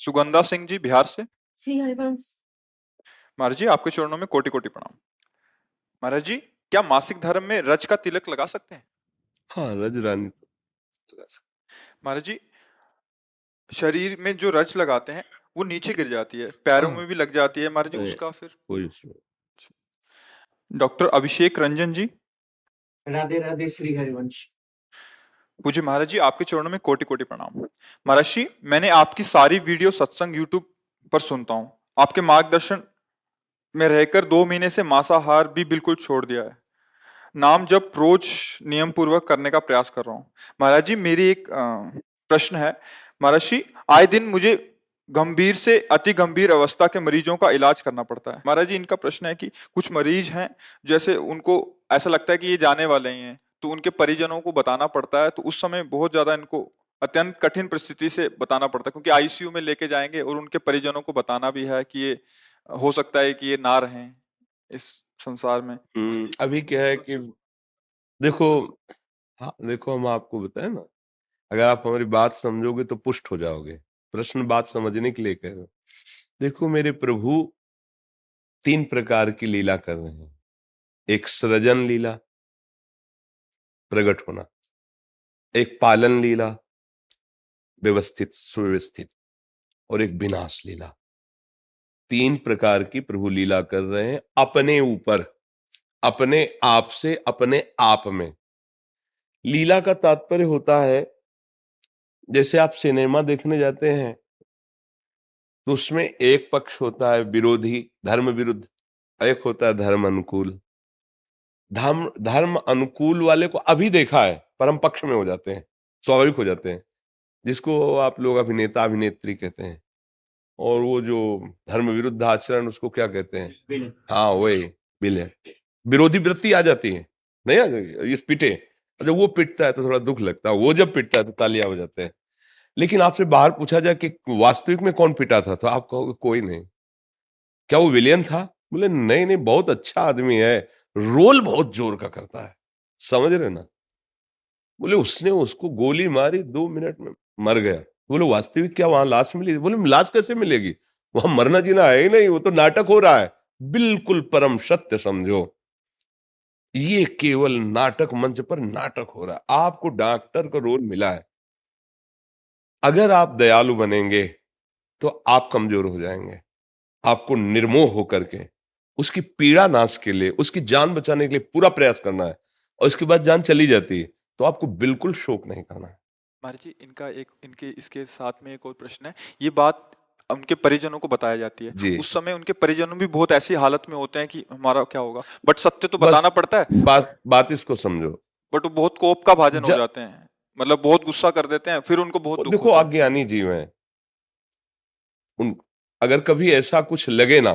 सुगंधा सिंह जी बिहार से। श्री हरिवंश। महाराज जी आपके चरणों में कोटि कोटि प्रणाम। महाराज जी क्या मासिक धर्म में रज का तिलक लगा सकते हैं? हाँ रज रानी तो लगा सकते महाराज जी शरीर में जो रज लगाते हैं वो नीचे गिर जाती है पैरों हाँ। में भी लग जाती है महाराज जी उसका फिर। कोई डॉक्टर अभिषेक रंजन जी। राधे राधे श्री हरिवंश। पूज्य महाराज जी, आपके चरणों में कोटि कोटि प्रणाम। महाराज जी, मैंने आपकी सारी वीडियो सत्संग यूट्यूब पर सुनता हूँ। आपके मार्गदर्शन में रहकर दो महीने से मांसाहार भी बिल्कुल छोड़ दिया है। नाम जब रोज नियम पूर्वक करने का प्रयास कर रहा हूँ। महाराज जी, मेरी एक प्रश्न है। महाराज जी, आए दिन मुझे गंभीर से, अति गंभीर अवस्था के मरीजों का इलाज करना पड़ता है। महाराज जी, इनका प्रश्न है कि कुछ मरीज़ हैं, जैसे उनको ऐसा लगता है कि ये जाने वाले ही हैं। तो उनके परिजनों को बताना पड़ता है तो उस समय बहुत ज़्यादा इनको अत्यंत कठिन परिस्थिति से बताना पड़ता है क्योंकि आईसीयू में लेके जाएँगे और उनके परिजनों को बताना भी है कि ये हो सकता है कि ये ना रहें इस संसार में। हम्म, अभी क्या है कि देखो हाँ देखो हम आपको बताए ना अगर आप हमारी बात समझोगे तो पुष्ट हो जाओगे प्रश्न बात समझने के लिए कह रहे देखो मेरे प्रभु तीन प्रकार की लीला कर रहे हैं एक सृजन लीला प्रकट होना। एक पालन लीला, व्यवस्थित, सुव्यवस्थित और एक विनाश लीला। तीन प्रकार की प्रभु लीला कर रहे हैं अपने ऊपर, अपने आप से, अपने आप में। लीला का तात्पर्य होता है, जैसे आप सिनेमा देखने जाते हैं तो उसमें एक पक्ष होता है विरोधी, धर्म विरुद्ध, एक होता है धर्म अनुकूल। धर्म धर्म अनुकूल वाले को अभी देखा है परम पक्ष में हो जाते हैं स्वाभाविक हो जाते हैं जिसको आप लोग अभिनेता अभिनेत्री कहते हैं और वो जो धर्म विरुद्ध आचरण उसको क्या कहते हैं? हाँ वही बिल है विरोधी वृत्ति आ जाती है नहीं आ जाती इस पिटे और जब वो पिटता है तो थोड़ा दुख लगता है वो जब पिटता है तो तालियाँ हो जाते हैं। लेकिन आपसे बाहर पूछा जाए कि वास्तविक में कौन पिटा था तो आप कहोगे कोई नहीं। क्या वो विलियन था? बोले नहीं नहीं बहुत अच्छा आदमी है रोल बहुत ज़ोर का करता है। समझ रहे ना? बोले, उसने उसको गोली मारी, दो मिनट में मर गया। बोले, वास्तविक क्या वहाँ लाश मिली? बोले, लाश कैसे मिलेगी? वहाँ मरना जीना है ही नहीं, वो तो नाटक हो रहा है। बिल्कुल परम सत्य समझो। ये केवल नाटक मंच पर नाटक हो रहा है। आपको डॉक्टर का रोल मिला है। अगर आप दयालु बनेंगे तो आप कमज़ोर हो जाएँगे। आपको निर्मोह होकर के उसकी पीड़ा नाश के लिए उसकी जान बचाने के लिए पूरा प्रयास करना है और उसके बाद जान चली जाती है तो आपको बिल्कुल शोक नहीं करना है। महाराज जी इनका एक इनके इसके साथ में एक और प्रश्न है। ये बात उनके परिजनों को बताया जाती है। उस समय उनके परिजनों भी बहुत ऐसी हालत में होते हैं कि हमारा क्या होगा? बट सत्य तो बताना पड़ता है। बात बात इसको समझो। बट वो बहुत कोप का भाजन हो जाते हैं। मतलब बहुत गुस्सा कर देते हैं फिर उनको बहुत दुख देखो अज्ञानी जीव है। उन अगर कभी ऐसा कुछ लगे ना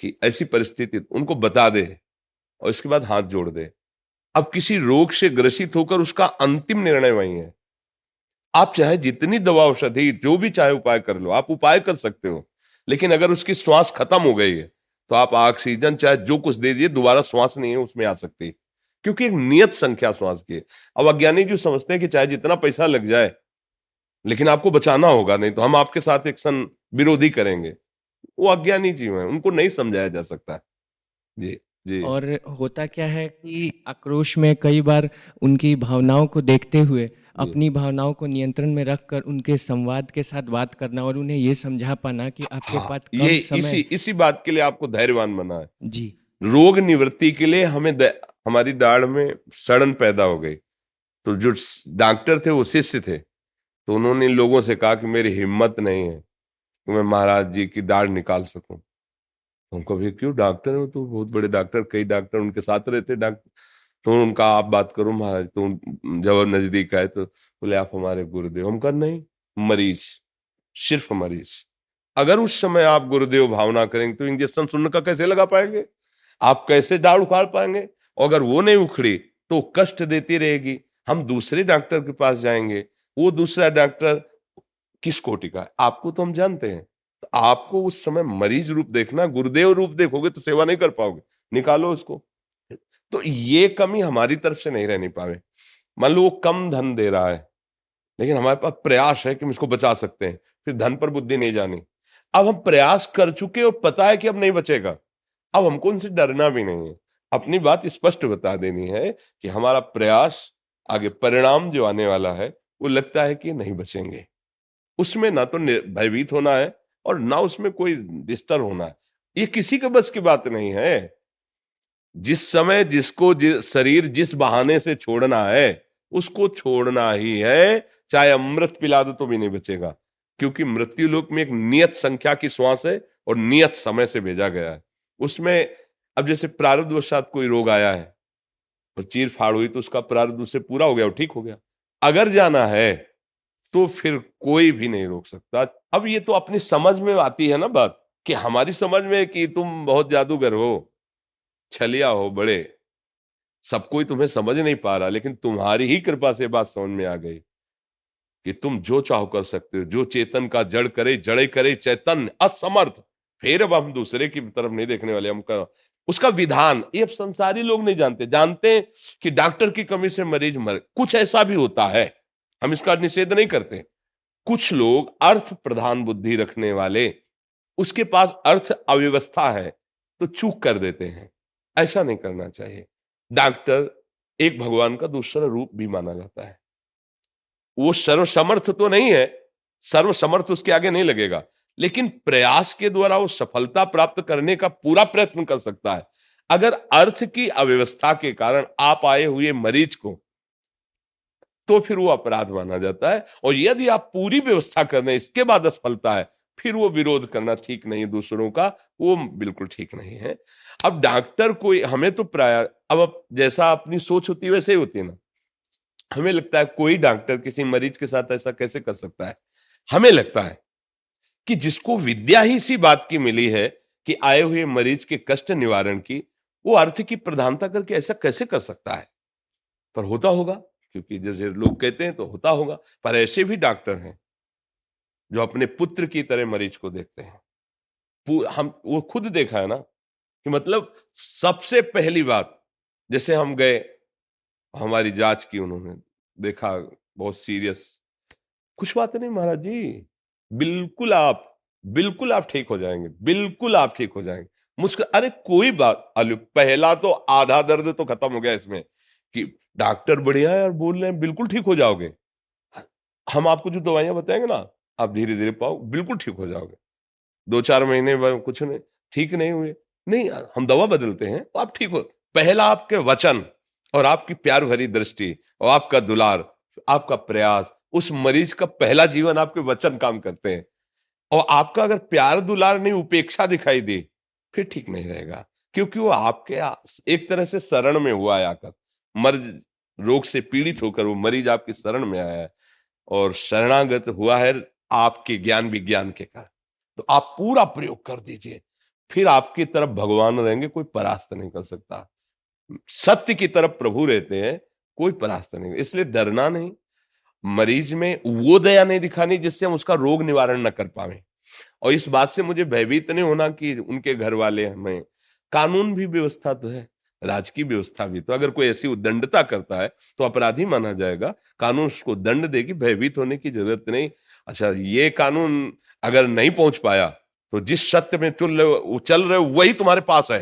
कि ऐसी परिस्थिति उनको बता दे और इसके बाद हाथ जोड़ दे। अब किसी रोग से ग्रसित होकर उसका अंतिम निर्णय वही है। आप चाहे जितनी दवा औषधि जो भी चाहे उपाय कर लो, आप उपाय कर सकते हो, लेकिन अगर उसकी श्वास खत्म हो गई है तो आप ऑक्सीजन चाहे जो कुछ दे दिए, दोबारा श्वास नहीं है, उसमें आ सकती। क्योंकि एक नियत संख्या श्वास की अब अज्ञानी जो समझते हैं कि चाहे जितना पैसा लग जाए, लेकिन आपको बचाना होगा, नहीं तो हम आपके साथ एक्शन विरोधी करेंगे। वो अज्ञानी जीव है उनको नहीं समझाया जा सकता। है जी जी। और होता क्या है कि आक्रोश में कई बार उनकी भावनाओं को देखते हुए अपनी भावनाओं को नियंत्रण में रखकर उनके संवाद के साथ बात करना और उन्हें ये समझा पाना कि आपके हाँ, पास ये समय इसी इसी बात के लिए आपको धैर्यवान बना है। जी। रोग निवृत्ति के लिए हमें हमारी दाढ़ में सड़न पैदा हो गई। तो जो डॉक्टर थे वो शिष्य थे। तो उन्होंने लोगों से कहा कि मेरी हिम्मत नहीं है। कि मैं महाराज जी की दाढ़ निकाल सकूँ। तो उनको भी क्यों? डॉक्टर है तो बहुत बड़े डॉक्टर, कई डॉक्टर उनके साथ रहते डॉक्टर। तो उनका आप बात करो महाराज तो जब नज़दीक आए तो बोले, आप हमारे गुरुदेव, हम कहा नहीं, मरीज़, सिर्फ़ मरीज़। अगर उस समय आप गुरुदेव भावना करेंगे तो इंजेक्शन सुनने का कैसे लगा पाएँगे? आप कैसे डाल उखाड़ पाएँगे? और अगर वो नहीं उखड़ी तो कष्ट देती रहेगी। हम दूसरे डॉक्टर के पास जाएँगे, वो दूसरा डॉक्टर किस कोटि का है? आपको तो हम जानते हैं। तो आपको उस समय मरीज़ रूप देखना, गुरुदेव रूप देखोगे तो सेवा नहीं कर पाओगे। निकालो उसको। तो ये कमी हमारी तरफ़ से नहीं रहनी पावे। मान लो वो कम धन दे रहा है, लेकिन हमारे पास प्रयास है कि हम इसको बचा सकते हैं, फिर धन पर बुद्धि नहीं जानी। अब हम प्रयास कर चुके और पता है कि अब नहीं बचेगा। अब हमको उनसे डरना भी नहीं है। अपनी बात स्पष्ट बता देनी है कि हमारा प्रयास आगे परिणाम जो आने वाला है, वो लगता है कि नहीं बचेंगे। उसमें ना तो भयभीत होना है और ना उसमें कोई डिस्टर्ब होना है। ये किसी के बस की बात नहीं है। जिस समय जिसको जि, शरीर जिस बहाने से छोड़ना है उसको छोड़ना ही है। चाहे अमृत पिला दो तो भी नहीं बचेगा क्योंकि मृत्यु लोक में एक नियत संख्या की श्वास है और नियत समय से भेजा गया है। उसमें अब जैसे प्रारब्ध वशात कोई रोग आया है और चीर फाड़ हुई तो उसका प्रारब्ध उससे पूरा हो गया और ठीक हो गया। अगर जाना है तो फिर कोई भी नहीं रोक सकता। अब ये तो अपनी समझ में आती है ना बात, कि हमारी समझ में कि तुम बहुत जादूगर हो, छलिया हो, बड़े। सब कोई तुम्हें समझ नहीं पा रहा, लेकिन तुम्हारी ही कृपा से बात समझ में आ गई, कि तुम जो चाहो कर सकते हो, जो चेतन का जड़ करे, जड़े करे चैतन्य असमर्थ, फिर अब हम दूसरे की तरफ़ नहीं देखने वाले, हम का उसका विधान, ये अब संसारी लोग नहीं जानते। जानते हैं कि डॉक्टर की कमी से मरीज़ मर, कुछ ऐसा भी होता है। हम इसका निषेध नहीं करते। कुछ लोग अर्थ प्रधान बुद्धि रखने वाले, उसके पास अर्थ अव्यवस्था है तो चूक कर देते हैं। ऐसा नहीं करना चाहिए। डॉक्टर एक भगवान का दूसरा रूप भी माना जाता है। वो सर्वसमर्थ तो नहीं है, सर्वसमर्थ उसके आगे नहीं लगेगा, लेकिन प्रयास के द्वारा वो सफलता प्राप्त करने का पूरा प्रयत्न कर सकता है। अगर अर्थ की अव्यवस्था के कारण आप आए हुए मरीज़ को तो फिर वो अपराध माना जाता है। और यदि आप पूरी व्यवस्था कर रहे हैं, इसके बाद असफलता है, फिर वो विरोध करना ठीक नहीं दूसरों का, वो बिल्कुल ठीक नहीं है। अब डॉक्टर कोई, हमें तो प्राय, अब अब जैसा अपनी सोच होती है, वैसे ही होती है ना। हमें लगता है कोई डॉक्टर किसी मरीज़ के साथ ऐसा कैसे कर सकता है? हमें लगता है कि जिसको विद्या ही इसी बात की मिली है कि आए हुए मरीज़ के कष्ट निवारण की, वो अर्थ की प्रधानता करके ऐसा कैसे कर सकता है? पर होता होगा। क्योंकि जैसे लोग कहते हैं तो होता होगा, पर ऐसे भी डॉक्टर हैं, जो अपने पुत्र की तरह मरीज़ को देखते हैं। हम, वो खुद देखा है ना, कि मतलब सबसे पहली बात, जैसे हम गए, हमारी जाँच की उन्होंने, देखा बहुत सीरियस। कुछ बात नहीं महाराज जी, बिल्कुल आप बिल्कुल आप ठीक हो जाएँगे, बिल्कुल आप ठीक हो जाएँगे। मुश्किल अरे कोई बात पहला तो आधा दर्द तो खत्म हो गया इसमें। कि डॉक्टर बढ़िया है और बोल रहे हैं, बिल्कुल ठीक हो जाओगे। हम आपको जो दवाइयाँ बताएँगे ना, आप धीरे धीरे पाओ, बिल्कुल ठीक हो जाओगे। दो चार महीने कुछ नहीं, ठीक नहीं हुए। नहीं, हम दवा बदलते हैं तो आप ठीक हो। पहला आपके वचन और आपकी प्यार भरी दृष्टि और आपका दुलार, आपका प्रयास, उस मरीज़ का पहला जीवन आपके वचन काम करते हैं। और आपका अगर प्यार दुलार नहीं, उपेक्षा दिखाई दे, फिर ठीक नहीं रहेगा, क्योंकि वो आपके एक तरह से शरण में हुआ है आकर। मर्ज रोग से पीड़ित होकर वो मरीज़ आपकी शरण में आया है और शरणागत हुआ है आपके ज्ञान विज्ञान के कारण। तो आप पूरा प्रयोग कर दीजिए। फिर आपकी तरफ़ भगवान रहेंगे, कोई परास्त नहीं कर सकता। सत्य की तरफ़ प्रभु रहते हैं, कोई परास्त नहीं। इसलिए डरना नहीं। मरीज़ में वो दया नहीं दिखानी जिससे हम उसका रोग निवारण न कर पाए और इस बात से मुझे भयभीत नहीं होना कि उनके घर वाले हमें कानून भी व्यवस्था तो है। राजकीय व्यवस्था भी। तो अगर कोई ऐसी उदंडता करता है तो अपराधी माना जाएगा, कानून उसको दंड देगी भयभीत होने की ज़रूरत नहीं। अच्छा ये कानून अगर नहीं पहुँच पाया तो जिस सत्य में चल रहे चल रहे वही तुम्हारे पास है।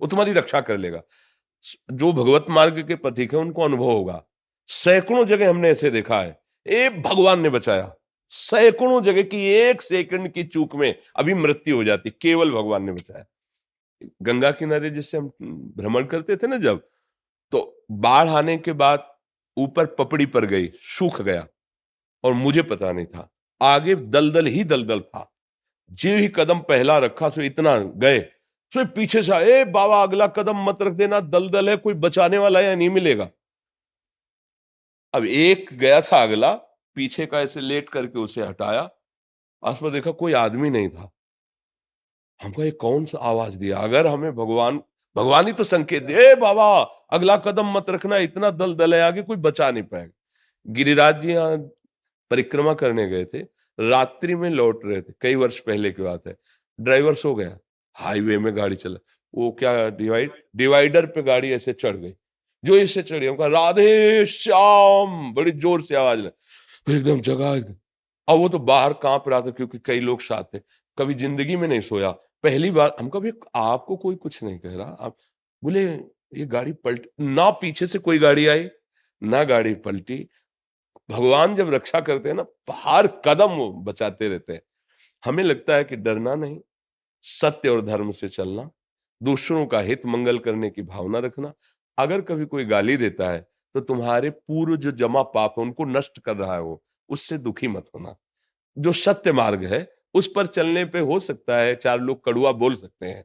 वो तुम्हारी रक्षा कर लेगा। जो भगवत मार्ग के पथिक है, उनको अनुभव होगा। सैकड़ों जगह हमने ऐसे देखा है। ए, भगवान ने बचाया। सैकड़ों जगह की एक सेकंड की चूक में अभी मृत्यु हो जाती, केवल भगवान ने बचाया। गंगा किनारे जिससे हम भ्रमण करते थे ना जब तो बाढ़ आने के बाद ऊपर पपड़ी पर गई, सूख गया और मुझे पता नहीं था। आगे दलदल ही दलदल था। जो ही कदम पहला रखा सो इतना गए सो पीछे से ए बाबा, अगला कदम मत रख देना, दलदल है, कोई बचाने वाला या नहीं मिलेगा? अब एक गया था अगला, पीछे का ऐसे लेट करके उसे हटाया, आसपास देखा कोई आदमी नहीं था। हमको ये कौन सा आवाज़ दिया? अगर हमें भगवान भगवान ही तो संकेत दे। बाबा, अगला कदम मत रखना, इतना दल दल है आगे, कोई बचा नहीं पाएगा। गिरिराज जी यहाँ परिक्रमा करने गए थे, रात्रि में लौट रहे थे, कई वर्ष पहले की बात है। ड्राइवर सो गया, हाईवे में गाड़ी चला। वो क्या डिवाइड, डिवाइडर पे गाड़ी ऐसे चढ़ गई। जो इससे चढ़ी, हमका राधे श्याम, बड़ी ज़ोर से आवाज़ लग। एकदम जगह एकदम। और वो तो बाहर काँप रहा था, क्योंकि कई लोग साथ थे। कभी ज़िंदगी में नहीं सोया पहली बार हम कभी आपको कोई कुछ नहीं कह रहा। आप बोले, ये गाड़ी पलट ना पीछे से कोई गाड़ी आई, ना गाड़ी पलटी। भगवान जब रक्षा करते हैं ना हर कदम वो बचाते रहते हैं। हमें लगता है कि डरना नहीं, सत्य और धर्म से चलना, दूसरों का हित मंगल करने की भावना रखना। अगर कभी कोई गाली देता है तो तुम्हारे पूर्व जो जमा पाप है, उनको नष्ट कर रहा है वो, उससे दुखी मत होना। जो सत्य मार्ग है उस पर चलने पे हो सकता है, चार लोग कड़ुआ बोल सकते हैं।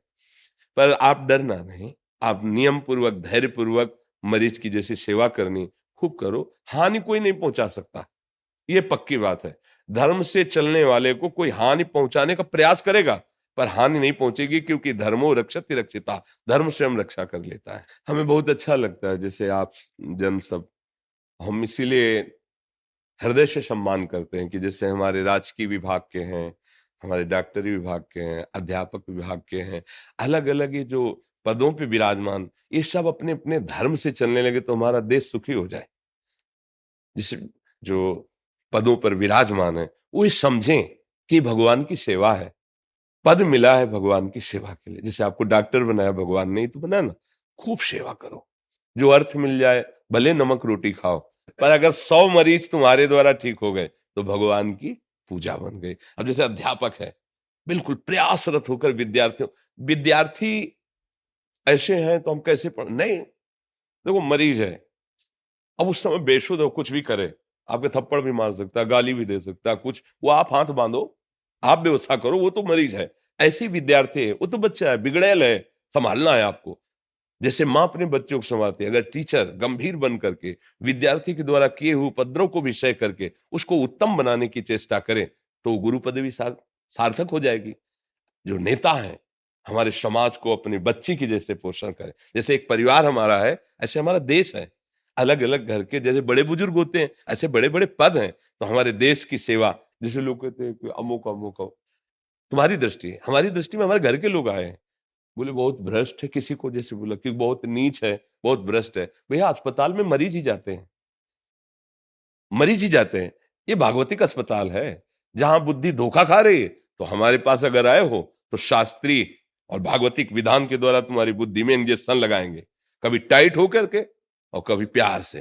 पर आप डरना नहीं आप नियम पूर्वक धैर्य पूर्वक मरीज़ की जैसी सेवा करनी खूब करो, हानि कोई नहीं पहुँचा सकता। ये पक्की बात है। धर्म से चलने वाले को कोई हानि पहुँचाने का प्रयास करेगा, पर हानि नहीं पहुंचेगी क्योंकि धर्मो रक्षति रक्षिता, धर्म स्वयं रक्षा कर लेता है। हमें बहुत अच्छा लगता है जैसे आप जन सब, हम इसीलिए हृदय से सम्मान करते हैं कि जैसे हमारे राजकीय विभाग के हैं हमारे डॉक्टरी विभाग के हैं, अध्यापक विभाग के हैं अलग अलग ये जो पदों पे विराजमान, ये सब अपने अपने धर्म से चलने लगे तो हमारा देश सुखी हो जाए। जिस, जो पदों पर विराजमान है, वो समझें कि भगवान की सेवा है। पद मिला है भगवान की सेवा के लिए। जैसे आपको डॉक्टर बनाया, भगवान ने तो बनाया ना। खूब सेवा करो। जो अर्थ मिल जाए, भले नमक रोटी खाओ, पर अगर सौ मरीज़ तुम्हारे द्वारा ठीक हो गए तो भगवान की पूजा बन गई। अब जैसे अध्यापक है, बिल्कुल प्रयासरत होकर विद्यार्थियों, विद्यार्थी ऐसे हैं तो हम कैसे पढ़, नहीं। देखो, मरीज़ है। अब उस समय बेशुद्ध हो, कुछ भी करे, आपके थप्पड़ भी मार सकता है, गाली भी दे सकता है, कुछ, वो आप हाथ बांधो, आप व्यवस्था करो, वो तो मरीज़ है। ऐसे विद्यार्थी है, वो तो बच्चा है, बिगड़ेल है, संभालना है आपको। जैसे माँ अपने बच्चों को संभालती है, अगर टीचर गंभीर बन करके, विद्यार्थी के द्वारा किए हुए उपद्रव को विषय करके, उसको उत्तम बनाने की चेष्टा करें तो गुरु पदवी सार्थक हो जाएगी। जो नेता है, हमारे समाज को अपने बच्चे की जैसे पोषण करे। जैसे एक परिवार हमारा है, ऐसे हमारा देश है। अलग अलग घर के जैसे बड़े बुज़ुर्ग होते हैं, ऐसे बड़े बड़े पद हैं तो हमारे देश की सेवा, जैसे लोग कहते हैं कि अमुक अमुक तुम्हारी दृष्टि, हमारी दृष्टि में हमारे घर के लोग आए हैं। बोले, बहुत भ्रष्ट है किसी को, जैसे बोला कि बहुत नीच है, बहुत भ्रष्ट है। भैया, अस्पताल में मरीज़ ही जाते हैं। मरीज़ ही जाते हैं। ये भागवतिक अस्पताल है, जहाँ बुद्धि धोखा खा रही है तो हमारे पास अगर आए हो तो शास्त्री और भागवतिक विधान के द्वारा तुम्हारी बुद्धि में इंजेक्शन लगाएँगे। कभी टाइट होकर के और कभी प्यार से।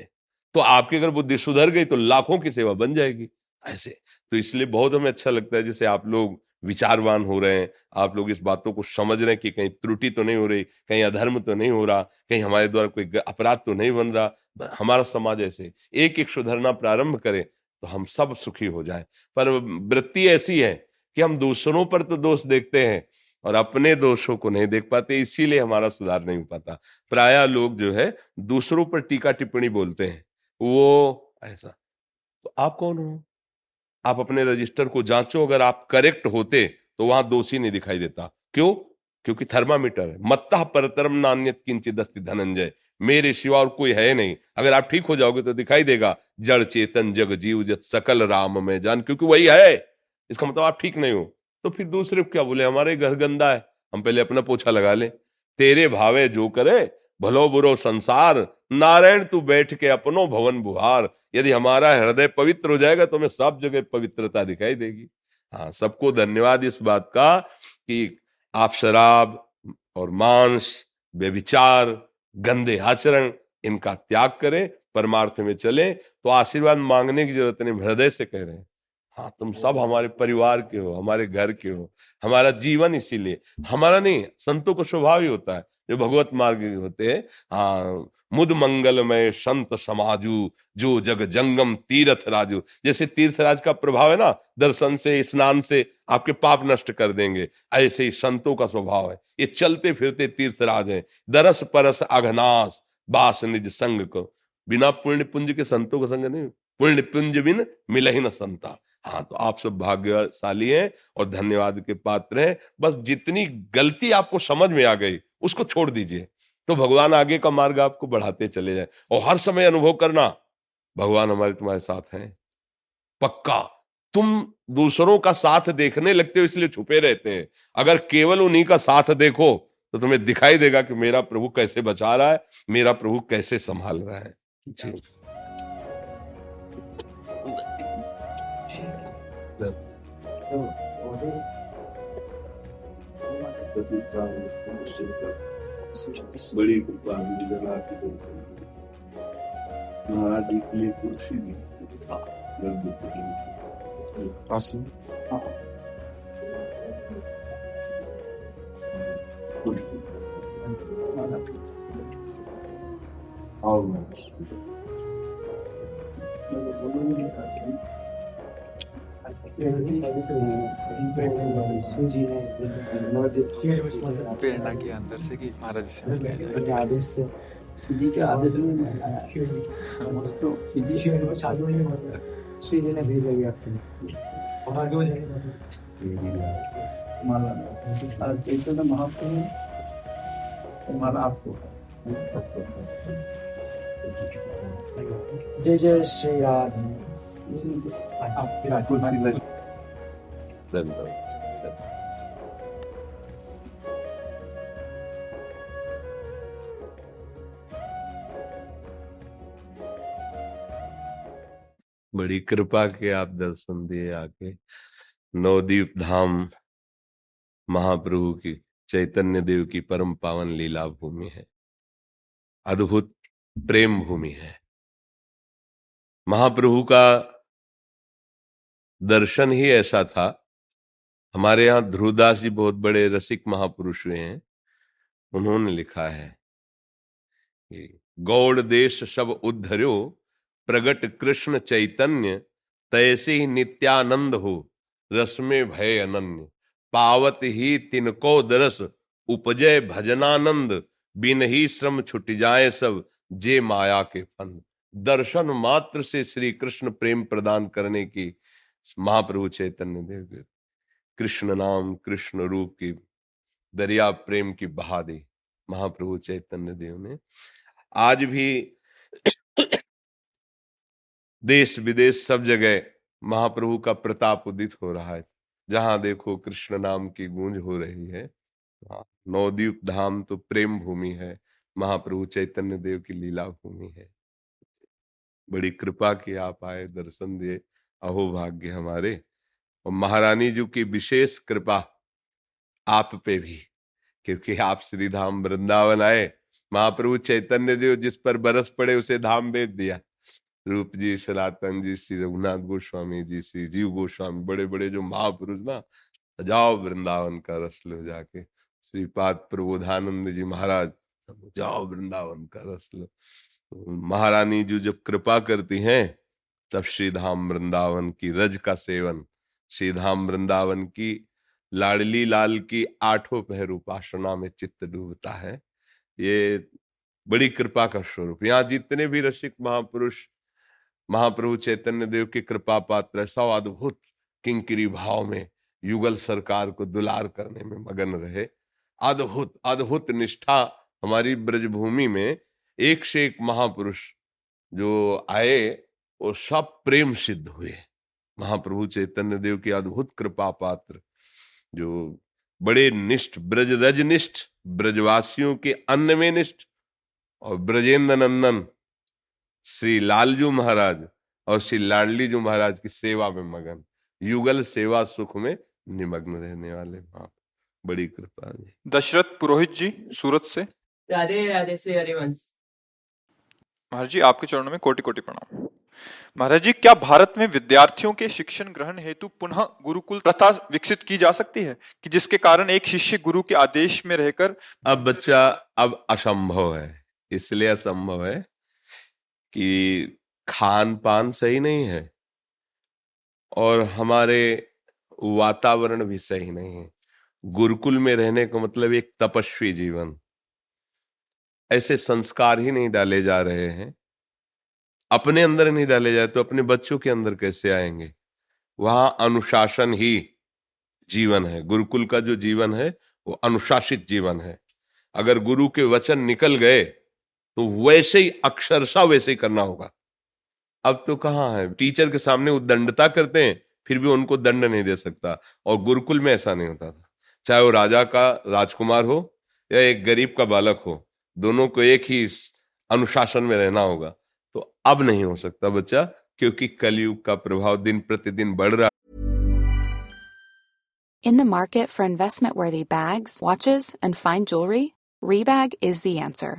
तो आपकी अगर बुद्धि सुधर गई तो लाखों की सेवा बन जाएगी। ऐसे। तो इसलिए बहुत हमें अच्छा लगता है, जैसे आप लोग विचारवान हो रहे हैं। आप लोग इस बातों को समझ रहे हैं कि कहीं त्रुटि तो नहीं हो रही, कहीं अधर्म तो नहीं हो रहा, कहीं हमारे द्वारा कोई अपराध तो नहीं बन रहा। हमारा समाज ऐसे एक एक सुधरना प्रारंभ करे तो हम सब सुखी हो जाए। पर वृत्ति ऐसी है कि हम दूसरों पर तो दोष देखते हैं और अपने दोषों को नहीं देख पाते, इसीलिए हमारा सुधार नहीं हो पाता। प्राय लोग जो है, दूसरों पर टीका टिप्पणी बोलते हैं। वो ऐसा। तो आप कौन हो? आप अपने रजिस्टर को जांचो, अगर आप करेक्ट होते तो वहाँ दोषी नहीं दिखाई देता। क्यों? क्योंकि थर्मामीटर है। मत्ता परतरम नान्यत किंचित धनंजय। मेरे सिवा और कोई है नहीं। अगर आप ठीक हो जाओगे तो दिखाई देगा, जड़ चेतन जग जीव जत सकल राम में जान। क्योंकि वही है। इसका मतलब आप ठीक नहीं हो। तो फिर दूसरे क्या बोले? हमारे घर गंदा है। हम पहले अपना पोछा लगा ले। तेरे भावे जो करे, भलो बुरो संसार। नारायण, तू बैठ के अपनो भवन बुहार। यदि हमारा हृदय पवित्र हो जाएगा तो हमें सब जगह पवित्रता दिखाई देगी। हाँ सबको धन्यवाद इस बात का कि आप शराब और मांस व्यविचार गंदे आचरण, इनका त्याग करें, परमार्थ में चले तो आशीर्वाद मांगने की ज़रूरत नहीं हृदय से कह रहे हैं। हाँ तुम सब हमारे परिवार के हो, हमारे घर के हो, हमारा जीवन इसीलिए, हमारा नहीं, संतों को स्वभाव ही होता है, जो भगवत मार्ग होते हैं। हाँ मुद मंगलमय संत समाजू जो जग जंगम तीर्थ राजू। जैसे तीर्थराज का प्रभाव है ना, दर्शन से, स्नान से आपके पाप नष्ट कर देंगे। ऐसे ही संतों का स्वभाव है। ये चलते फिरते तीर्थराज है। दरस परस अघनाश बास निज संग को। बिना पुण्य पुंज के संतों का संग नहीं। पुण्य पुंज बिन मिल ही न संता। हाँ तो आप सब भाग्यशाली हैं और धन्यवाद के पात्र हैं। बस जितनी गलती आपको समझ में आ गई, उसको छोड़ दीजिए। तो भगवान आगे का मार्ग आपको बढ़ाते चले जाए। और हर समय अनुभव करना भगवान हमारे तुम्हारे साथ हैं। पक्का। तुम दूसरों का साथ देखने लगते हो इसलिए छुपे रहते हैं। अगर केवल उन्हीं का साथ देखो तो तुम्हें दिखाई देगा कि मेरा प्रभु कैसे बचा रहा है मेरा प्रभु कैसे संभाल रहा है। जी। बड़ी कृपा महाराज जी के लिए कुर्सी दी आसन प्रेरणा की अंदर से कि महाराज से। आदेश से सीधी के आदेश में तो सीधी सीधी ने भेजा गया आपके लिए और आगे हो। जाएगा माला और चैतन्य महाप्रभु माला आपको जय जय श्री राधे बड़ी कृपा के आप दर्शन दिए आके। नवदीप धाम महाप्रभु की, चैतन्य देव की परम पावन लीला भूमि है। अद्भुत प्रेम भूमि है। महाप्रभु का दर्शन ही ऐसा था। हमारे यहाँ ध्रुवदास जी बहुत बड़े रसिक महापुरुष हुए हैं। उन्होंने लिखा है गौड़ देश सब उद्धर्यो, प्रगट कृष्ण चैतन्य, तैसे ही नित्यानंद हो, रस में भय अनन्य। पावत ही तिनको दरस, उपजय भजनानंद। बिन ही श्रम छुट जाए सब, जे माया के फंद। दर्शन मात्र से श्री कृष्ण प्रेम प्रदान करने की महाप्रभु चैतन्य देव कृष्ण नाम कृष्ण रूप की दरिया प्रेम की बहादी महाप्रभु चैतन्य देव ने। आज भी देश विदेश सब जगह महाप्रभु का प्रताप उदित हो रहा है। जहाँ देखो कृष्ण नाम की गूंज हो रही है। हाँ, नवदीप धाम तो प्रेम भूमि है। महाप्रभु चैतन्य देव की लीला भूमि है। बड़ी कृपा की आप आए दर्शन दिए। अहो भाग्य हमारे और महारानी जी की विशेष कृपा आप पे भी, क्योंकि आप श्री धाम वृंदावन आए, महाप्रभु चैतन्य देव जिस पर बरस पड़े उसे धाम भेज दिया। रूप जी, सनातन जी, श्री रघुनाथ गोस्वामी जी, श्री जीव गोस्वामी बड़े बड़े जो महापुरुष ना, जाओ वृंदावन का रस लो जाके। श्रीपाद प्रबोधानंद जी महाराज, जाओ वृंदावन का रस लो। महारानी जी जब कृपा करती हैं तब श्रीधाम वृंदावन की रज का सेवन, श्रीधाम वृंदावन की लाडली लाल की आठों पहर उपासना में चित्त डूबता है। ये बड़ी कृपा का स्वरूप। यहाँ जितने भी रसिक महापुरुष, महाप्रभु चैतन्य देव की कृपा पात्र सब अद्भुत किंकरी भाव में युगल सरकार को दुलार करने में मगन रहे। अद्भुत अद्भुत निष्ठा हमारी ब्रजभूमि में एक से एक महापुरुष जो आए वो सब प्रेम सिद्ध हुए। महाप्रभु चैतन्य देव के अद्भुत कृपा पात्र जो बड़े निष्ठ ब्रज रजनिष्ठ ब्रजवासियों के अन्न में निष्ठ और ब्रजेंद्र नंदन श्री लालजू महाराज और श्री लाडली जू महाराज की सेवा में मगन युगल सेवा सुख में निमग्न रहने वाले वहाँ बड़ी कृपा जी दशरथ पुरोहित जी सूरत से। राधे राधे श्री हरिवंश। महाराज जी आपके चरणों में कोटि कोटि प्रणाम। महाराज जी, क्या भारत में विद्यार्थियों के शिक्षण ग्रहण हेतु पुनः गुरुकुल प्रथा विकसित की जा सकती है? कि जिसके कारण एक शिष्य गुरु के आदेश में रहकर अब बच्चा, अब असंभव है। इसलिए असंभव है कि खान पान सही नहीं है और हमारे वातावरण भी सही नहीं है। गुरुकुल में रहने का मतलब एक तपस्वी जीवन। ऐसे संस्कार ही नहीं डाले जा रहे हैं। अपने अंदर नहीं डाले जाए तो अपने बच्चों के अंदर कैसे आएँगे? वहाँ अनुशासन ही जीवन है। गुरुकुल का जो जीवन है, वो अनुशासित जीवन है। अगर गुरु के वचन निकल गए तो वैसे ही अक्षरशा वैसे ही करना होगा। अब तो कहाँ है? टीचर के सामने वो दंडता करते हैं, फिर भी उनको दंड नहीं दे सकता। और गुरुकुल में ऐसा नहीं होता था। चाहे वो राजा का राजकुमार हो या एक गरीब का बालक हो, दोनों को एक ही अनुशासन में रहना होगा। तो अब नहीं हो सकता बच्चा, क्योंकि कलयुग का प्रभाव दिन प्रतिदिन बढ़ रहा in the market for investment worthy bag watches and fine jewellery Rebag is the answer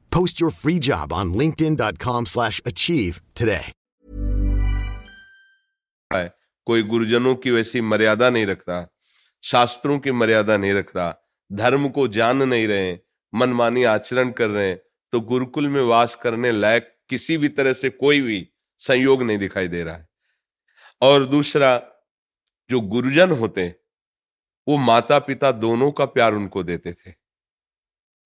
Post your free job on linkedin.com/achieve slash achieve today. कोई गुरुजनों की वैसी मर्यादा नहीं रख रहा। शास्त्रों की मर्यादा नहीं रख रहा। धर्म को जान नहीं रहे, मनमानी आचरण कर रहे हैं तो गुरुकुल में वास करने लायक किसी भी तरह से कोई भी संयोग नहीं दिखाई दे रहा है। और दूसरा, जो गुरुजन होते, वो माता पिता दोनों का प्यार उनको देते थे।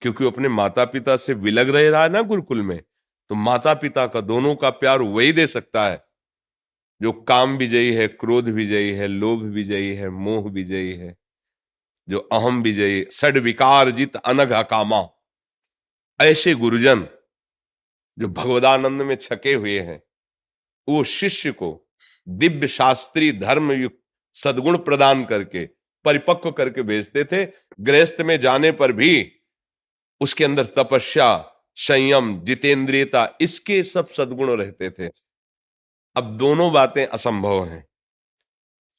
क्योंकि वो अपने माता पिता से विलग रह रहा है ना गुरुकुल में तो माता पिता का, दोनों का प्यार वही दे सकता है। जो काम विजयी है, क्रोध विजयी है, लोभ विजयी है, मोह विजयी है, जो अहम विजयी सड विकार जित अनघ कामा ऐसे गुरुजन, जो भगवदानंद में छके हुए हैं, वो शिष्य को दिव्य शास्त्री धर्म युक्त सदगुण प्रदान करके, परिपक्व करके भेजते थे। गृहस्थ में जाने पर भी उसके अंदर तपस्या, संयम, जितेंद्रियता, इसके सब सदगुण रहते थे। अब दोनों बातें असंभव हैं।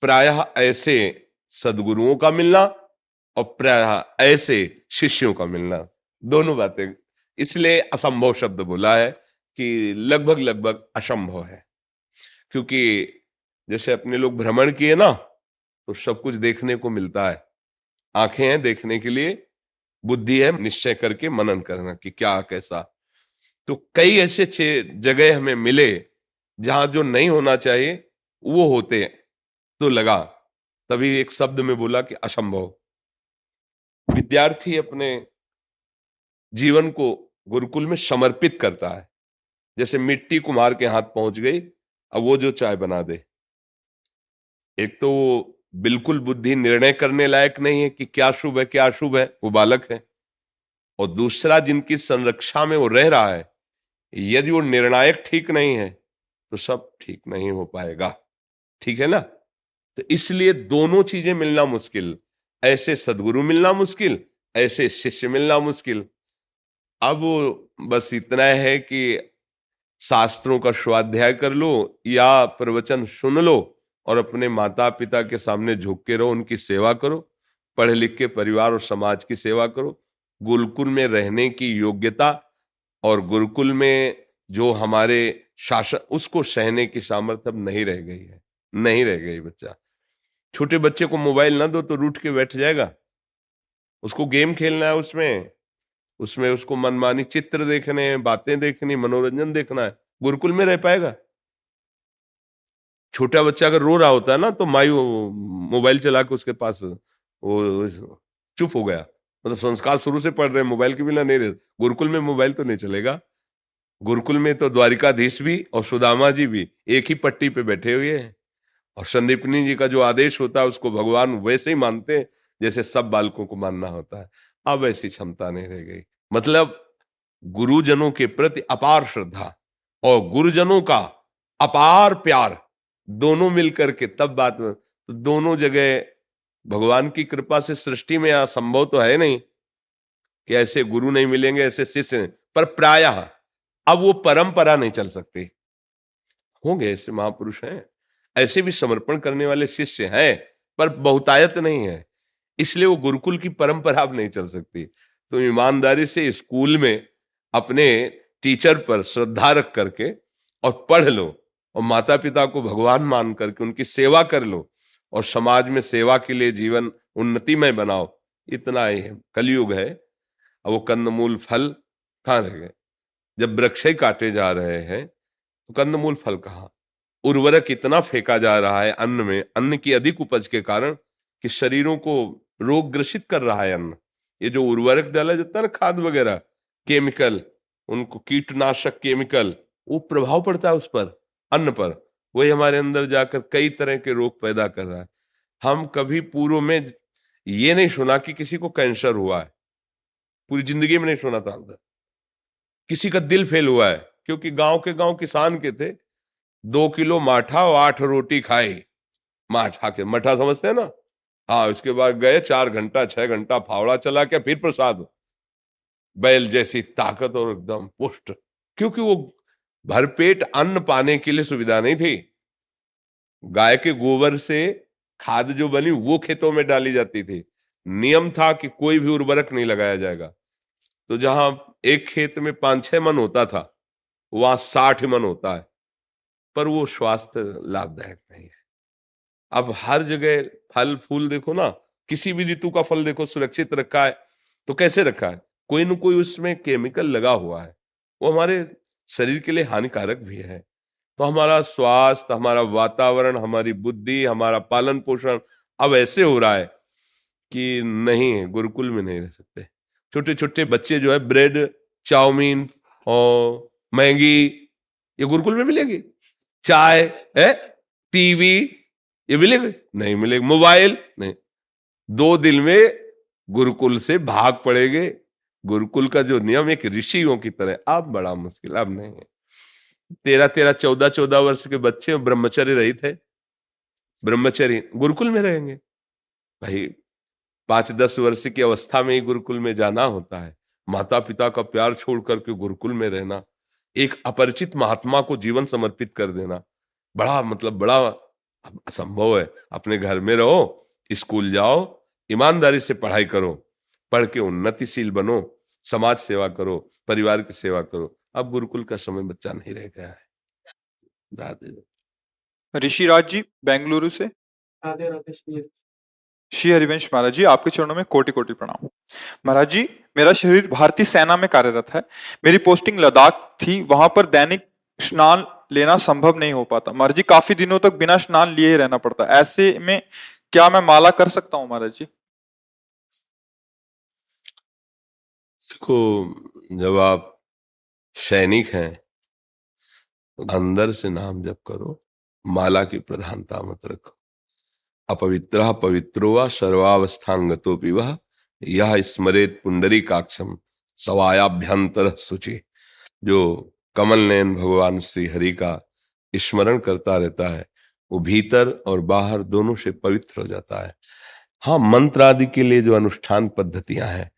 प्रायः ऐसे सदगुरुओं का मिलना और प्रायः ऐसे शिष्यों का मिलना। दोनों बातें, इसलिए असंभव शब्द बोला है कि लगभग लगभग असंभव है। क्योंकि जैसे अपने लोग भ्रमण किए ना तो सब कुछ देखने को मिलता है। आँखें हैं देखने के लिए बुद्धि है, निश्चय करके मनन करना कि क्या, कैसा। तो कई ऐसे जगह हमें मिले, जहाँ जो नहीं होना चाहिए, वो होते हैं। तो लगा, तभी एक शब्द में बोला कि असंभव। विद्यार्थी अपने जीवन को गुरुकुल में समर्पित करता है। जैसे मिट्टी कुम्हार के हाथ पहुँच गई, अब वो जो चाय बना दे। एक तो वो बिल्कुल बुद्धि निर्णय करने लायक नहीं है कि क्या शुभ है, क्या अशुभ है, वो बालक है। और दूसरा जिनकी संरक्षा में वो रह रहा है, यदि वो निर्णायक ठीक नहीं है तो सब ठीक नहीं हो पाएगा। ठीक है ना? तो इसलिए दोनों चीज़ें मिलना मुश्किल। ऐसे सदगुरु मिलना मुश्किल, ऐसे शिष्य मिलना मुश्किल। अब बस इतना है कि शास्त्रों का स्वाध्याय कर लो या प्रवचन सुन लो और अपने माता पिता के सामने झुक के रहो, उनकी सेवा करो पढ़े लिख के परिवार और समाज की सेवा करो। गुरुकुल में रहने की योग्यता और गुरुकुल में जो हमारे शासन, उसको सहने की सामर्थ्य अब नहीं रह गई है, नहीं रह गई बच्चा। छोटे बच्चे को मोबाइल ना दो तो रूठ के बैठ जाएगा। उसको गेम खेलना है उसमें उसमें उसको मनमानी चित्र देखने, बातें देखनी, मनोरंजन देखना है। गुरुकुल में रह पाएगा। छोटा बच्चा अगर रो रहा होता है ना तो माई मोबाइल चला के उसके पास वो चुप हो गया। मतलब संस्कार शुरू से पढ़ रहे हैं, मोबाइल के बिना नहीं रहे। गुरुकुल में मोबाइल तो नहीं चलेगा। गुरुकुल में तो द्वारिकाधीश भी और सुदामा जी भी एक ही पट्टी पे बैठे हुए हैं। और संदीपनी जी का जो आदेश होता है, उसको भगवान वैसे ही मानते हैं, जैसे सब बालकों को मानना होता है। अब ऐसी क्षमता नहीं रह गई। मतलब गुरुजनों के प्रति अपार श्रद्धा और गुरुजनों का अपार प्यार दोनों मिलकर के, तब बात में तो दोनों जगह भगवान की कृपा से सृष्टि में असंभव तो है नहीं कि ऐसे गुरु नहीं मिलेंगे, ऐसे शिष्य पर प्राय, अब वो परंपरा नहीं चल सकती। होंगे ऐसे महापुरुष हैं, ऐसे भी समर्पण करने वाले शिष्य हैं, पर बहुतायत नहीं है। इसलिए वो गुरुकुल की परंपरा अब नहीं चल सकती। तो ईमानदारी से स्कूल में अपने टीचर पर श्रद्धा रख करके और पढ़ लो। और माता पिता को भगवान मान करके उनकी सेवा कर लो और समाज में सेवा के लिए जीवन उन्नतिमय बनाओ। इतना ही है। कलयुग है। अब वो कंदमूल फल कहाँ रह गए? जब वृक्ष ही काटे जा रहे हैं तो कंदमूल फल कहाँ? उर्वरक इतना फेंका जा रहा है अन्न में, अन्न की अधिक उपज के कारण कि शरीरों को रोग ग्रसित कर रहा है अन्न। ये जो उर्वरक डाला जाता है ना खाद वगैरह, केमिकल, उनको कीटनाशक केमिकल, वो प्रभाव पड़ता है उस पर। अन्न पर। वही हमारे अंदर जाकर कई तरह के रोग पैदा कर रहा है। हम कभी पूर्व में ये नहीं सुना कि किसी को कैंसर हुआ है। पूरी ज़िंदगी में नहीं सुना था अंदर। किसी का दिल फेल हुआ है, क्योंकि गाँव के गाँव किसान के थे। दो किलो माठा और आठ रोटी खाए। माठा के मठा समझते हैं ना? हाँ उसके बाद गए, चार घंटा, छह घंटा फावड़ा चला के फिर प्रसाद। बैल जैसी ताकत और एकदम पुष्ट। क्योंकि वो भरपेट अन्न पाने के लिए सुविधा नहीं थी। गाय के गोबर से खाद जो बनी, वो खेतों में डाली जाती थी। नियम था कि कोई भी उर्वरक नहीं लगाया जाएगा। तो जहाँ एक खेत में पाँच छह मन होता था, वहाँ साठ मन होता है। पर वो स्वास्थ्य लाभदायक नहीं है। अब हर जगह फल, फूल देखो ना, किसी भी ऋतु का फल देखो, सुरक्षित रखा है तो कैसे रखा है? कोई ना कोई उसमें केमिकल लगा हुआ है। वो हमारे शरीर के लिए हानिकारक भी है। तो हमारा स्वास्थ्य, हमारा वातावरण, हमारी बुद्धि, हमारा पालन पोषण अब ऐसे हो रहा है कि नहीं, गुरुकुल में नहीं रह सकते। छोटे छोटे बच्चे जो है, ब्रेड, चाउमीन और मैगी, ये गुरुकुल में मिलेगी। चाय, है? टीवी, ये मिलेगी? नहीं मिलेगी। मोबाइल? नहीं। दो दिन में गुरुकुल से भाग पड़ेंगे। गुरुकुल का जो नियम, एक ऋषियों की तरह, अब बड़ा मुश्किल, अब नहीं है। तेरह तेरह, चौदह चौदह वर्ष के बच्चे ब्रह्मचर्य रहित है। ब्रह्मचर्य, गुरुकुल में रहेंगे। भाई, पाँच, दस वर्ष की अवस्था में ही गुरुकुल में जाना होता है। माता पिता का प्यार छोड़ करके गुरुकुल में रहना, एक अपरिचित महात्मा को जीवन समर्पित कर देना, बड़ा मतलब बड़ा असंभव है। अपने घर में रहो, स्कूल जाओ, ईमानदारी से पढ़ाई करो, पढ़ के उन्नतिशील बनो समाज सेवा करो परिवार की सेवा करो। अब गुरुकुल का समय बच्चा नहीं रह गया है। राधे ऋषि राज जी बेंगलुरु से? राधे राधे श्री हरिवंश महाराज जी आपके चरणों में कोटि कोटि प्रणाम। महाराज जी मेरा शरीर भारतीय सेना में कार्यरत है। मेरी पोस्टिंग लद्दाख थी वहाँ पर दैनिक स्नान लेना संभव नहीं हो पाता। महाराज जी काफ़ी दिनों तक बिना स्नान लिए ही रहना पड़ता। ऐसे में क्या मैं माला कर सकता हूँ महाराज जी? देखो जब आप सैनिक हैं तो अंदर से नाम जप करो, माला की प्रधानता मत रखो। अपवित्र पवित्रो व सर्वावस्थांगतो वह यह स्मरेत पुंडरी काक्षम सवायाभ्यंतर सुचि जो कमल नयन भगवान श्री हरि का स्मरण करता रहता है, वो भीतर और बाहर दोनों से पवित्र हो जाता है। हाँ मंत्र आदि के लिए जो अनुष्ठान पद्धतियाँ हैं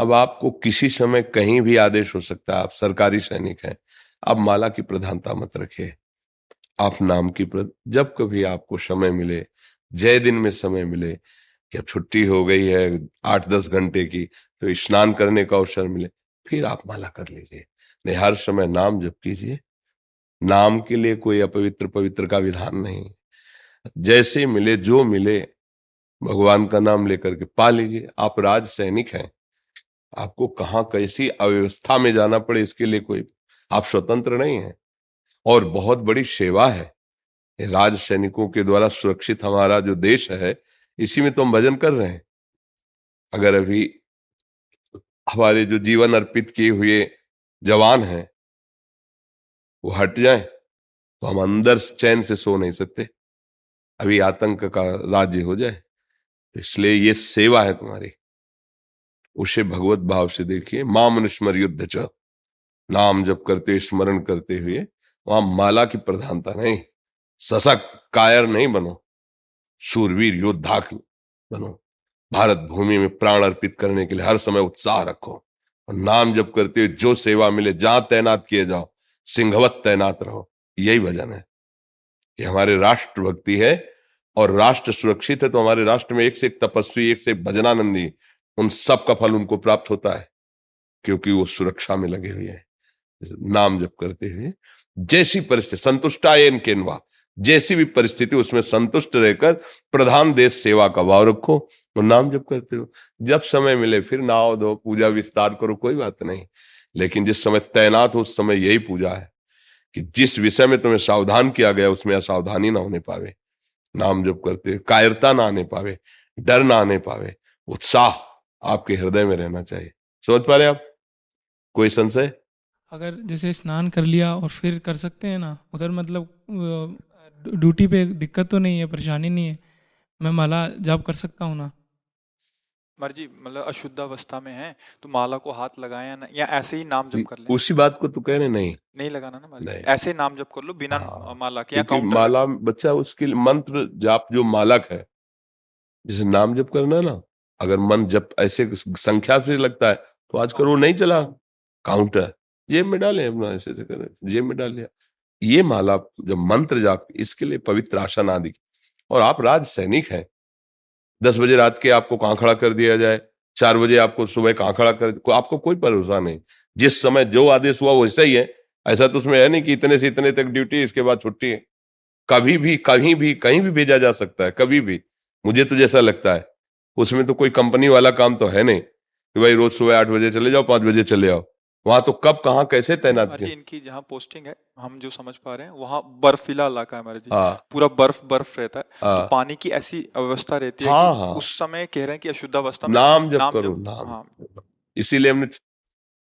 अब आपको किसी समय कहीं भी आदेश हो सकता है, आप सरकारी सैनिक हैं, आप माला की प्रधानता मत रखिए। आप नाम की प्रध... जब कभी आपको समय मिले, जय दिन में समय मिले कि अब छुट्टी हो गई है आठ दस घंटे की तो स्नान करने का अवसर मिले, फिर आप माला कर लीजिए। नहीं, हर समय नाम जप कीजिए। नाम के लिए कोई अपवित्र पवित्र का विधान नहीं। जैसे मिले, जो मिले, भगवान का नाम लेकर के पा लीजिए। आप राज सैनिक हैं। आपको कहाँ कैसी अव्यवस्था में जाना पड़े इसके लिए कोई, आप स्वतंत्र नहीं है। और बहुत बड़ी सेवा है। राज सैनिकों के द्वारा सुरक्षित हमारा जो देश है, इसी में तो हम भजन कर रहे हैं। अगर अभी हमारे जो जीवन अर्पित किए हुए जवान हैं, वो हट जाए तो हम अंदर चैन से सो नहीं सकते। अभी आतंक का राज्य हो जाए तो इसलिए ये सेवा है तुम्हारी। उसे भगवत भाव से देखिए माँ मनुष्मर युद्ध च। नाम जब करते, स्मरण करते हुए, वहाँ माला की प्रधानता नहीं, सशक्त कायर नहीं बनो सूरवीर योद्धा बनो। भारत भूमि में प्राण अर्पित करने के लिए हर समय उत्साह रखो और नाम जब करते हुए जो सेवा मिले, जहाँ तैनात किए जाओ, सिंहवत तैनात रहो, यही भजन है। ये हमारे राष्ट्र भक्ति है और राष्ट्र सुरक्षित है तो हमारे राष्ट्र में एक से एक तपस्वी, एक से एक भजनानंदी उन सब का फल उनको प्राप्त होता है, क्योंकि वो सुरक्षा में लगे हुए हैं। नाम जप करते हुए, जैसी परिस्थिति संतुष्टायन केनवा, जैसी भी परिस्थिति, उसमें संतुष्ट रहकर प्रधान देश सेवा का भाव रखो और नाम जप करते हो। जब समय मिले, फिर नाव दो पूजा विस्तार करो, कोई बात नहीं। लेकिन जिस समय तैनात हो, उस समय यही पूजा है कि जिस विषय में तुम्हें सावधान किया गया, उसमें असावधानी ना होने पावे। नाम जप करते कायरता ना आने पावे, डर ना आने पावे, उत्साह आपके हृदय में रहना चाहिए। समझ पा रहे आप? कोई संशय? अगर जैसे स्नान कर लिया और फिर कर सकते हैं ना उधर मतलब ड्यूटी पे दिक्कत तो नहीं है परेशानी नहीं है मैं माला जाप कर सकता हूँ ना? मर्ज़ी मतलब अशुद्ध अवस्था में है तो माला को हाथ लगाया ना या ऐसे ही नाम जप कर ले। उसी बात को तो कह रहे नहीं। नहीं लगाना ना नहीं। ऐसे नाम जप कर लो बिना हाँ, माला के या माला बच्चा उसके मंत्र जाप जो मालक है जैसे नाम जप करना ना अगर मन जब ऐसे संख्या से लगता है तो आजकल वो नहीं चला। काउंटर। जेब में डाले अपना ऐसे ऐसे करें, जेब में डाल लिया। ये माला जब मंत्र जाप, इसके लिए पवित्र आसन आदि और आप राज सैनिक हैं। दस बजे रात के आपको कांखड़ा कर दिया जाए, चार बजे आपको सुबह कांखड़ा कर, को, आपको कोई भरोसा नहीं। जिस समय जो आदेश हुआ वैसा ही है। ऐसा तो उसमें है नहीं कि इतने से इतने तक ड्यूटी, इसके बाद छुट्टी है। कभी भी, कहीं भी कहीं भी भेजा जा सकता है, कभी भी। मुझे तो जैसा लगता है। उसमें तो कोई कंपनी वाला काम तो है नहीं कि भाई रोज सुबह आठ बजे चले जाओ पाँच बजे चले आओ। वहाँ तो कब कहाँ कैसे तैनात किए? इनकी जहाँ पोस्टिंग है हम जो समझ पा रहे हैं वहाँ बर्फीला इलाका है हमारे जी। हाँ। पूरा बर्फ़ बर्फ़ रहता है। तो हाँ। तो पानी की ऐसी अवस्था रहती है हाँ, हाँ. उस समय कह रहे हैं कि अशुद्ध अवस्था नाम जब नाम करो जब, नाम हाँ। इसीलिए हमने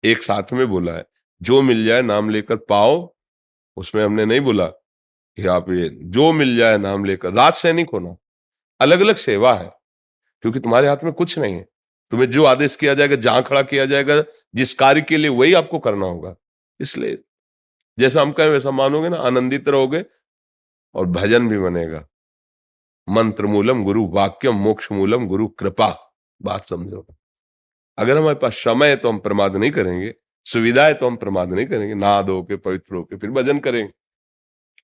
एक साथ में बोला है जो मिल जाए नाम लेकर पाओ। उसमें हमने नहीं बोला कि आप ये जो मिल जाए नाम लेकर। राज सैनिक होना अलग अलग सेवा है। क्योंकि तुम्हारे हाथ में कुछ नहीं है। तुम्हें जो आदेश किया जाएगा, जहाँ खड़ा किया जाएगा, जिस कार्य के लिए वही आपको करना होगा। इसलिए जैसा हम कहें, वैसा मानोगे ना, आनंदित रहोगे और भजन भी बनेगा। मंत्र मूलम गुरु, वाक्यम मोक्ष मूलम गुरु, कृपा। बात समझो। अगर हमारे पास समय है तो हम प्रमाद नहीं करेंगे, सुविधा है तो हम प्रमाद नहीं करेंगे ना दो के पवित्र होके फिर भजन करेंगे।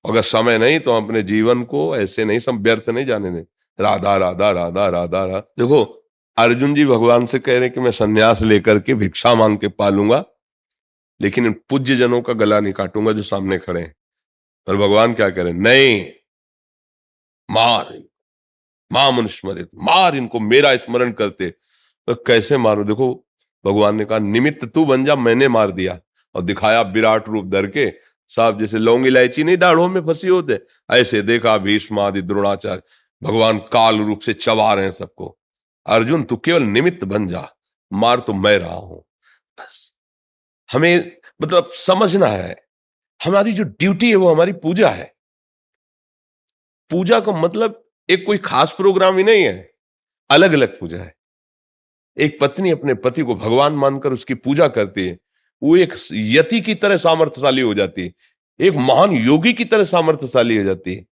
अगर समय नहीं तो हम अपने जीवन को ऐसे नहीं सब व्यर्थ नहीं जाने दें। राधा राधा राधा राधा राधा। देखो, अर्जुन जी भगवान से कह रहे कि मैं सन्यास लेकर के भिक्षा मांग के पालूँगा, लेकिन इन पूज्य जनों का गला नहीं काटूँगा जो सामने खड़े हैं। और भगवान क्या कह रहे नहीं, मार माँ मनुष्मरित मार इनको, मेरा स्मरण करते। तो कैसे मारो? देखो, भगवान ने कहा, निमित्त तू बन जा, मैंने मार दिया। और दिखाया विराट रूप धर के, साहब जैसे लौंग इलायची नहीं, डाढ़ों में फंसी होते। ऐसे देखा भीष्म आदि द्रोणाचार्य। भगवान काल रूप से चबा रहे हैं सबको। अर्जुन, तू केवल निमित्त बन जा। मार तो मैं रहा हूँ। बस। हमें मतलब समझना है। हमारी जो ड्यूटी है वो हमारी पूजा है। पूजा का मतलब एक कोई खास प्रोग्राम ही नहीं है। अलग अलग पूजा है। एक पत्नी अपने पति को भगवान मानकर उसकी पूजा करती है। वो एक यति की तरह सामर्थ्यशाली हो जाती है। एक महान योगी की तरह सामर्थ्यशाली हो जाती है।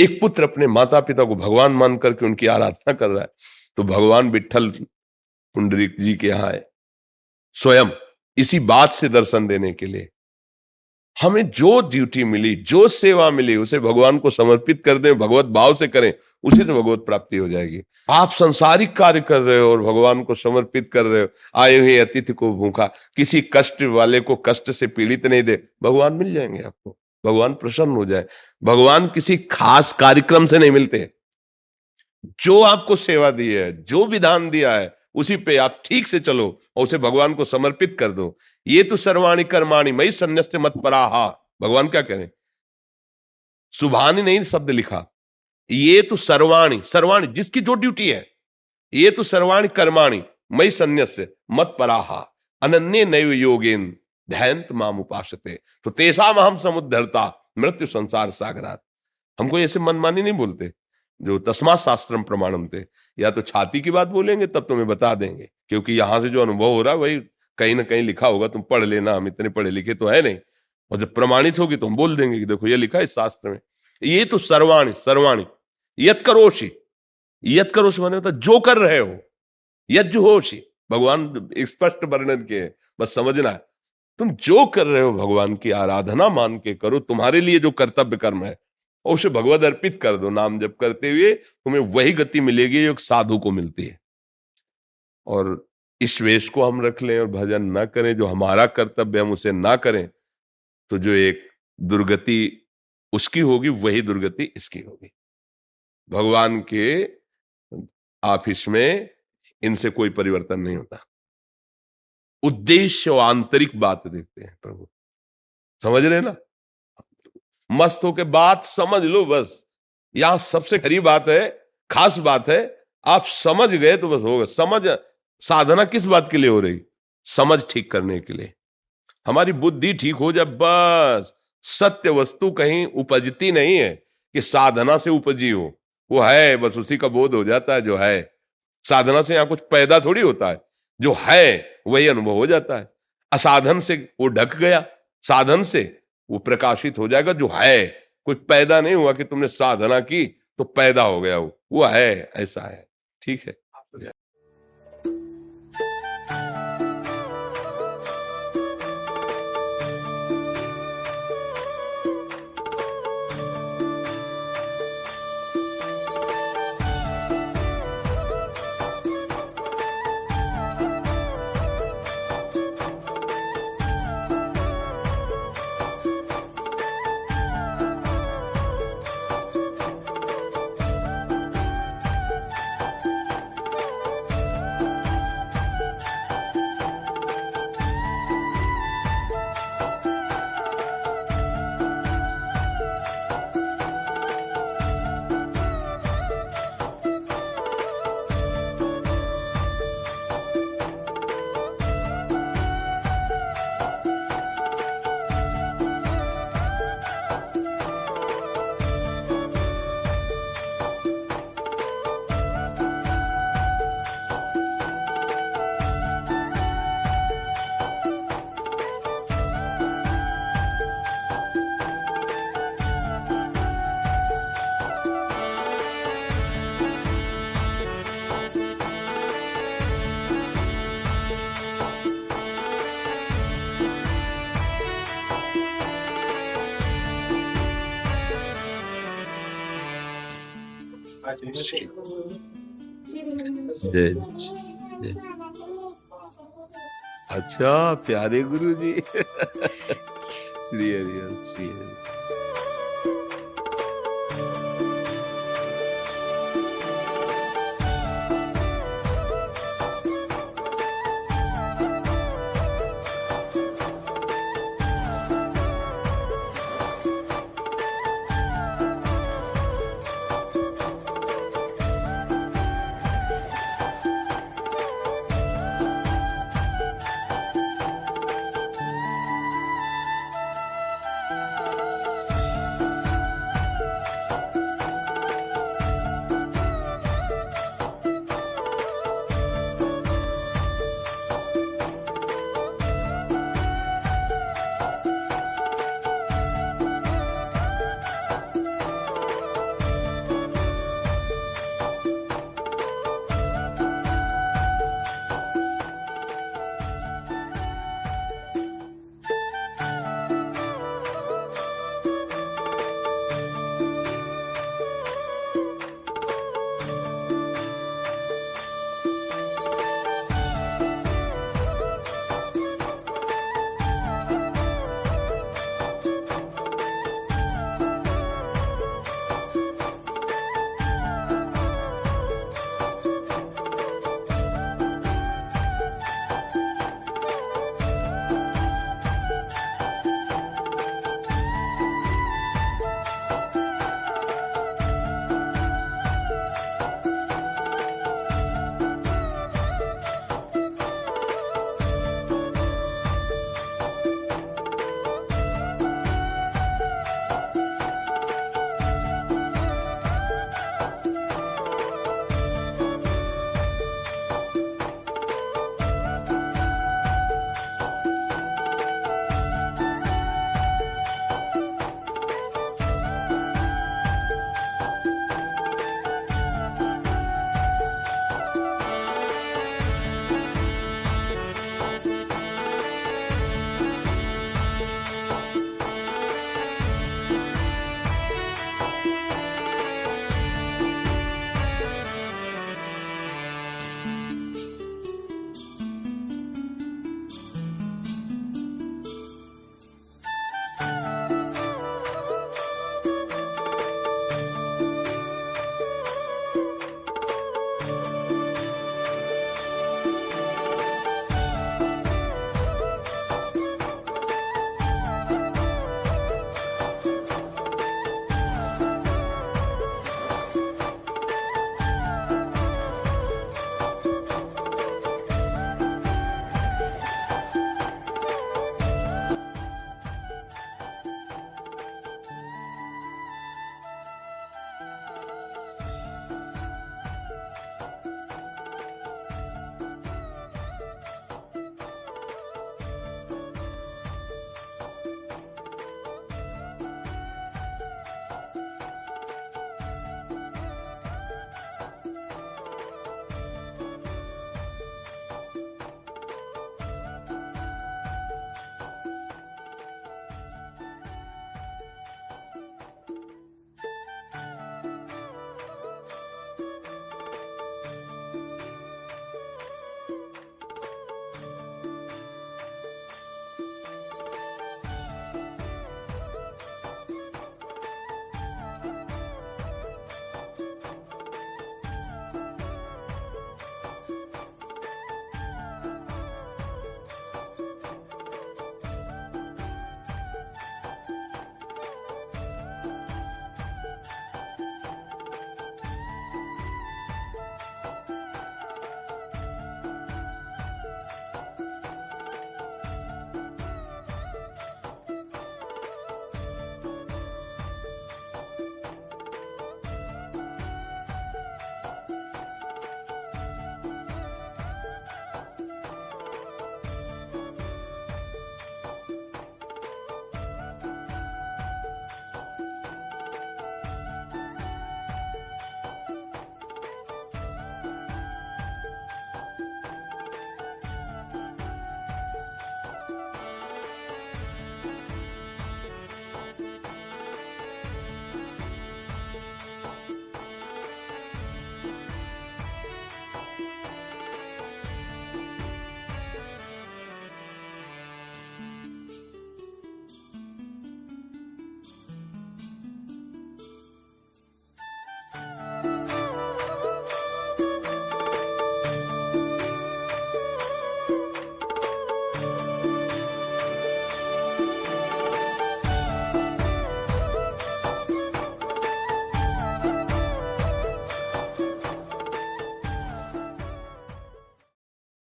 एक पुत्र अपने माता पिता को भगवान मान करके उनकी आराधना कर रहा है तो भगवान विठल पुंडरीक जी के यहाँ आए। स्वयं इसी बात से दर्शन देने के लिए। हमें जो ड्यूटी मिली, जो सेवा मिली, उसे भगवान को समर्पित कर दें, भगवत भाव से करें, उसी से भगवत प्राप्ति हो जाएगी। आप संसारिक कार्य कर रहे हो और भगवान को समर्पित कर रहे हो, आए हुए अतिथि को भूखा, किसी कष्ट वाले को कष्ट से पीड़ित नहीं दे, भगवान मिल जाएँगे आपको। भगवान प्रसन्न हो जाए। भगवान किसी खास कार्यक्रम से नहीं मिलते। जो आपको सेवा दी है, जो विधान दिया है, उसी पे आप ठीक से चलो और उसे भगवान को समर्पित कर दो। ये तो सर्वाणी कर्माणी, मई संन्यास मत पराहा। भगवान क्या कह रहे सुभानी नहीं शब्द लिखा। ये तो सर्वाणी सर्वाणी जिसकी जो ड्यूटी है, ये तो सर्वाणी कर्माणी, मई संन्यास मत पराहा। अनन्य नैव योगेन। ध्यान माम उपासते तो तेसा हम समुद्धरता, मृत्यु संसार सागरात। हमको ऐसे मनमानी नहीं बोलते, जो तस्मा शास्त्रम प्रमाणम थे। या तो छाती की बात बोलेंगे, तब तुम्हें बता देंगे, क्योंकि यहाँ से जो अनुभव हो रहा है, वही कहीं ना कहीं लिखा होगा, तुम पढ़ लेना, हम इतने पढ़े लिखे तो है नहीं। और जब प्रमाणित होगी तो हम बोल देंगे कि देखो, ये लिखा है इस शास्त्र में। ये तो सर्वाणी सर्वाणी यत करोशी यत करोशी माने होता जो कर रहे हो यज होशी भगवान स्पष्ट वर्णन के बस समझना है। तुम जो कर रहे हो भगवान की आराधना मान के करो, तुम्हारे लिए जो कर्तव्य कर्म है उसे भगवत अर्पित कर दो, नाम जप करते हुए तुम्हें वही गति मिलेगी जो साधु को मिलती है। और इस वेश को हम रख लें और भजन ना करें, जो हमारा कर्तव्य हम उसे ना करें तो जो एक दुर्गति उसकी होगी, वही दुर्गति इसकी होगी। भगवान के ऑफ़िस में इनसे कोई परिवर्तन नहीं होता। उद्देश्य और आंतरिक बात देखते हैं प्रभु। समझ रहे ना? मस्त होके बात समझ लो बस। यहाँ सबसे खरी बात है, खास बात है, आप समझ गए तो बस होगा समझ, साधना किस बात के लिए हो रही? समझ ठीक करने के लिए। हमारी बुद्धि ठीक हो जाए बस। सत्य वस्तु कहीं उपजती नहीं है कि साधना से उपजी हो। वो है, बस उसी का बोध हो जाता है जो है। साधना से यहाँ कुछ पैदा थोड़ी होता है। जो है वही अनुभव हो जाता है। असाधन से वो ढक गया, साधन से वो प्रकाशित हो जाएगा, जो है, कुछ पैदा नहीं हुआ कि तुमने साधना की तो पैदा हो गया वो। वो है, ऐसा है, ठीक है। अच्छा प्यारे गुरु जी श्री हरि श्री हरि